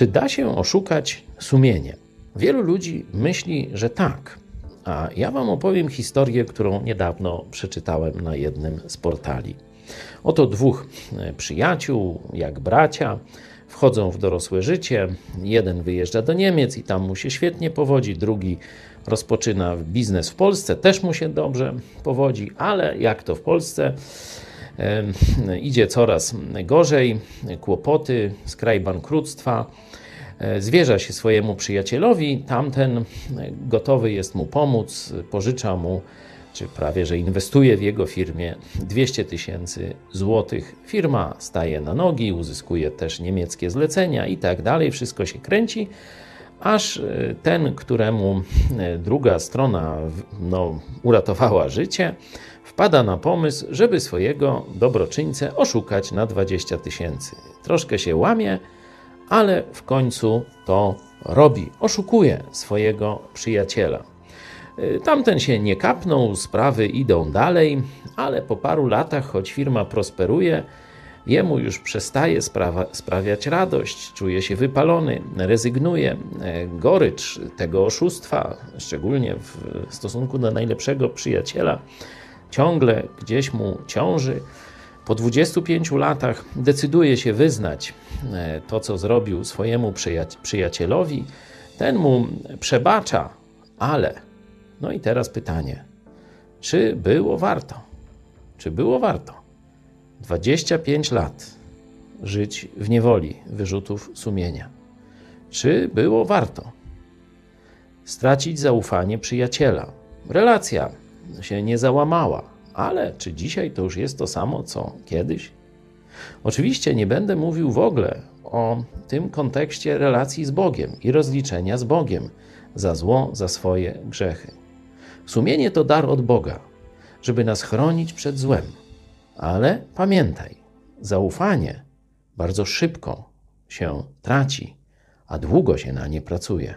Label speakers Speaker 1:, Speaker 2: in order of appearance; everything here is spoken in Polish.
Speaker 1: Czy da się oszukać sumienie? Wielu ludzi myśli, że tak. A ja Wam opowiem historię, którą niedawno przeczytałem na jednym z portali. Oto dwóch e, przyjaciół, jak bracia, wchodzą w dorosłe życie. Jeden wyjeżdża do Niemiec i tam mu się świetnie powodzi, drugi rozpoczyna biznes w Polsce, też mu się dobrze powodzi, ale jak to w Polsce, idzie coraz gorzej, kłopoty, skraj bankructwa. E, zwierza się swojemu przyjacielowi, tamten gotowy jest mu pomóc, pożycza mu, czy prawie że inwestuje w jego firmie 200 tysięcy złotych. Firma staje na nogi, uzyskuje też niemieckie zlecenia i tak dalej, wszystko się kręci aż e, ten, któremu e, druga strona no, uratowała życie, wpada na pomysł, żeby swojego dobroczyńcę oszukać na 20 tysięcy. Troszkę się łamie, ale w końcu to robi. Oszukuje swojego przyjaciela. E, tamten się nie kapnął, sprawy idą dalej, ale po paru latach, choć firma prosperuje, Jemu już przestaje sprawa, sprawiać radość, czuje się wypalony, rezygnuje. E, gorycz tego oszustwa, szczególnie w stosunku do najlepszego przyjaciela, ciągle gdzieś mu ciąży. Po 25 latach decyduje się wyznać e, to, co zrobił swojemu przyjacielowi. Ten mu przebacza, ale. No i teraz pytanie: czy było warto? Czy było warto? 25 lat żyć w niewoli wyrzutów sumienia. Czy było warto? Stracić zaufanie przyjaciela. Relacja się nie załamała, ale czy dzisiaj to już jest to samo co kiedyś? Oczywiście nie będę mówił w ogóle o tym kontekście relacji z Bogiem i rozliczenia z Bogiem za zło, za swoje grzechy. Sumienie to dar od Boga, żeby nas chronić przed złem ale pamiętaj, zaufanie bardzo szybko się traci, a długo się na nie pracuje.